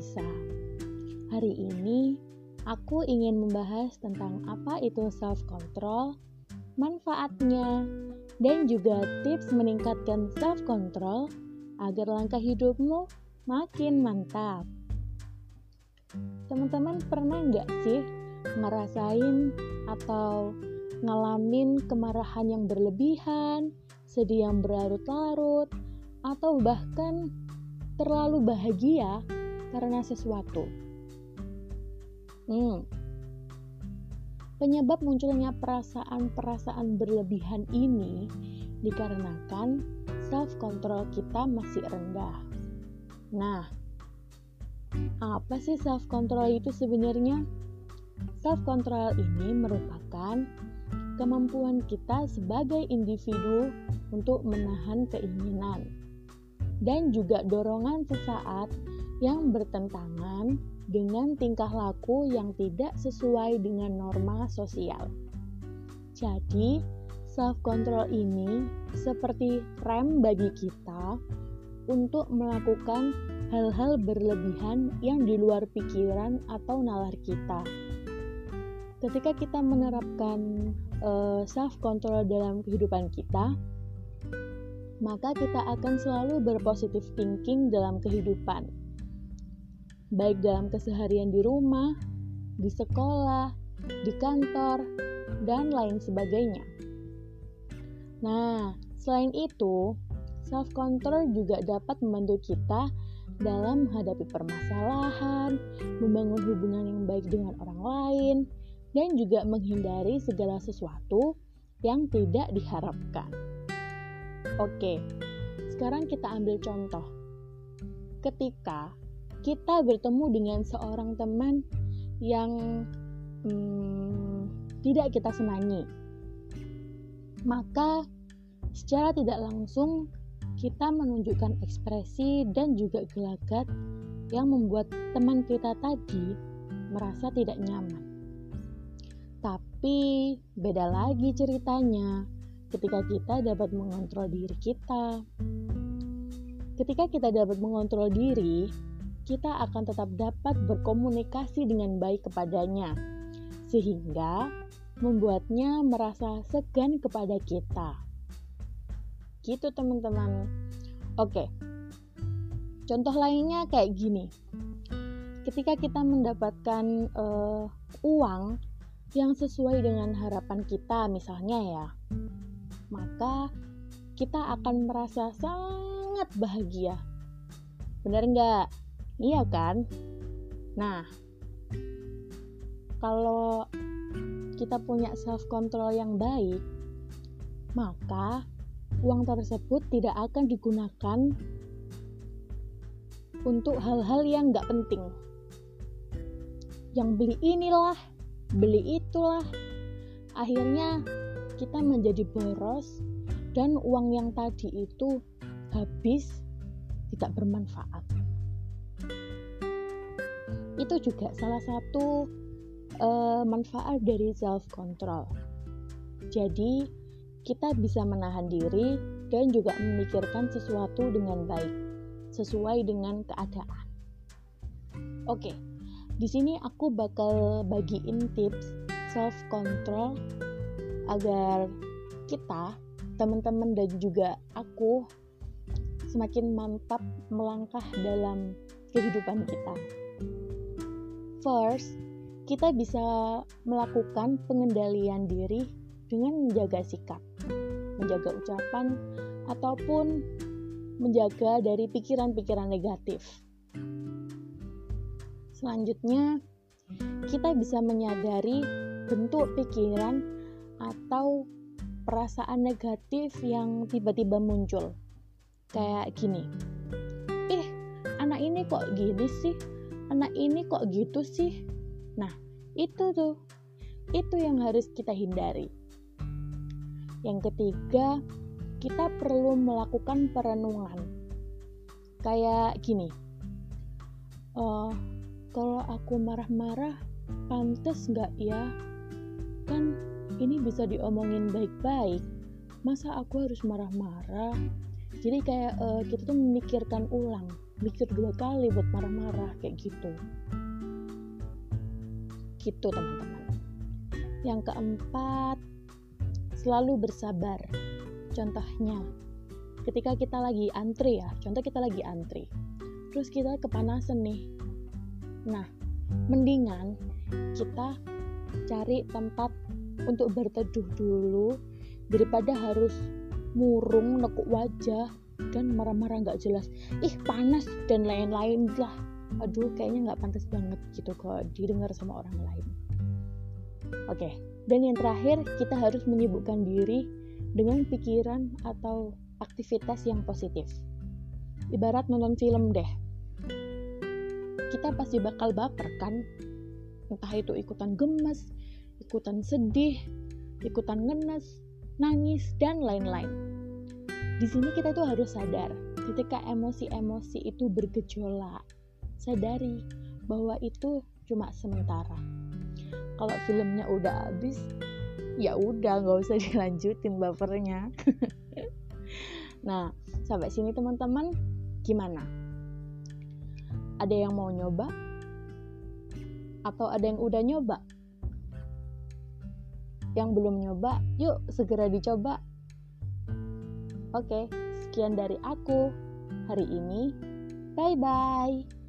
Lisa. Hari ini aku ingin membahas tentang apa itu self control, manfaatnya, dan juga tips meningkatkan self control agar langkah hidupmu makin mantap. Teman-teman pernah nggak sih ngerasain atau ngalamin kemarahan yang berlebihan, sedih yang berlarut-larut, atau bahkan terlalu bahagia karena sesuatu. Hmm. Penyebab munculnya perasaan-perasaan berlebihan ini dikarenakan self control kita masih rendah. Nah, apa sih self control itu sebenarnya? Self control ini merupakan kemampuan kita sebagai individu untuk menahan keinginan dan juga dorongan sesaat yang bertentangan dengan tingkah laku yang tidak sesuai dengan norma sosial. Jadi, self control ini seperti rem bagi kita untuk melakukan hal-hal berlebihan yang di luar pikiran atau nalar kita. Ketika kita menerapkan uh, eh, self control dalam kehidupan kita, maka kita akan selalu berpositif thinking dalam kehidupan. Baik dalam keseharian di rumah, di sekolah, di kantor, dan lain sebagainya. Nah, selain itu, self control juga dapat membantu kita dalam menghadapi permasalahan, membangun hubungan yang baik dengan orang lain, dan juga menghindari segala sesuatu yang tidak diharapkan. Oke, sekarang kita ambil contoh. Ketika kita bertemu dengan seorang teman yang hmm, tidak kita senangi, maka secara tidak langsung kita menunjukkan ekspresi dan juga gelagat yang membuat teman kita tadi merasa tidak nyaman. Tapi beda lagi ceritanya ketika kita dapat mengontrol diri kita. Ketika kita dapat mengontrol diri, kita akan tetap dapat berkomunikasi dengan baik kepadanya, sehingga membuatnya merasa segan kepada kita. Gitu, teman-teman. Oke, contoh lainnya kayak gini: ketika kita mendapatkan uh, uang yang sesuai dengan harapan kita, misalnya ya, maka kita akan merasa sangat bahagia. Benar nggak? Iya kan? Nah, kalau kita punya self control yang baik, maka uang tersebut tidak akan digunakan untuk hal-hal yang nggak penting. Yang beli inilah, beli itulah, akhirnya kita menjadi boros dan uang yang tadi itu habis tidak bermanfaat. Itu juga salah satu uh, manfaat dari self control. Jadi, kita bisa menahan diri dan juga memikirkan sesuatu dengan baik, sesuai dengan keadaan. Oke, di sini aku bakal bagiin tips self control agar kita, teman-teman dan juga aku semakin mantap melangkah dalam kehidupan kita. First, kita bisa melakukan pengendalian diri dengan menjaga sikap, menjaga ucapan, ataupun menjaga dari pikiran-pikiran negatif. Selanjutnya, kita bisa menyadari bentuk pikiran atau perasaan negatif yang tiba-tiba muncul. Kayak gini. Eh, anak ini kok gini sih? Anak ini kok gitu sih? Nah, itu tuh. Itu yang harus kita hindari. Yang ketiga, kita perlu melakukan perenungan. Kayak gini. Uh, kalau aku marah-marah, pantas nggak ya? Kan ini bisa diomongin baik-baik masa aku harus marah-marah jadi kayak uh, kita tuh memikirkan ulang mikir dua kali buat marah-marah kayak gitu. Gitu teman-teman. Yang keempat selalu bersabar. Contohnya ketika kita lagi antri ya contoh kita lagi antri terus kita kepanasan nih. Nah mendingan kita cari tempat untuk berteduh dulu daripada harus murung nekuk wajah dan marah-marah nggak jelas. Ih panas dan lain-lain lah. Aduh kayaknya nggak pantas banget gitu kok didengar sama orang lain. Oke dan yang terakhir kita harus menyibukkan diri dengan pikiran atau aktivitas yang positif. Ibarat nonton film deh. Kita pasti bakal baper kan? Entah itu ikutan gemes ikutan sedih ikutan ngenes nangis dan lain-lain di sini kita tuh harus sadar ketika emosi-emosi itu bergejolak sadari bahwa itu cuma sementara kalau filmnya udah habis ya udah nggak usah dilanjutin bapernya nah sampai sini teman-teman gimana ada yang mau nyoba? Atau ada yang udah nyoba? Yang belum nyoba, yuk segera dicoba. Oke, sekian dari aku hari ini. Bye bye.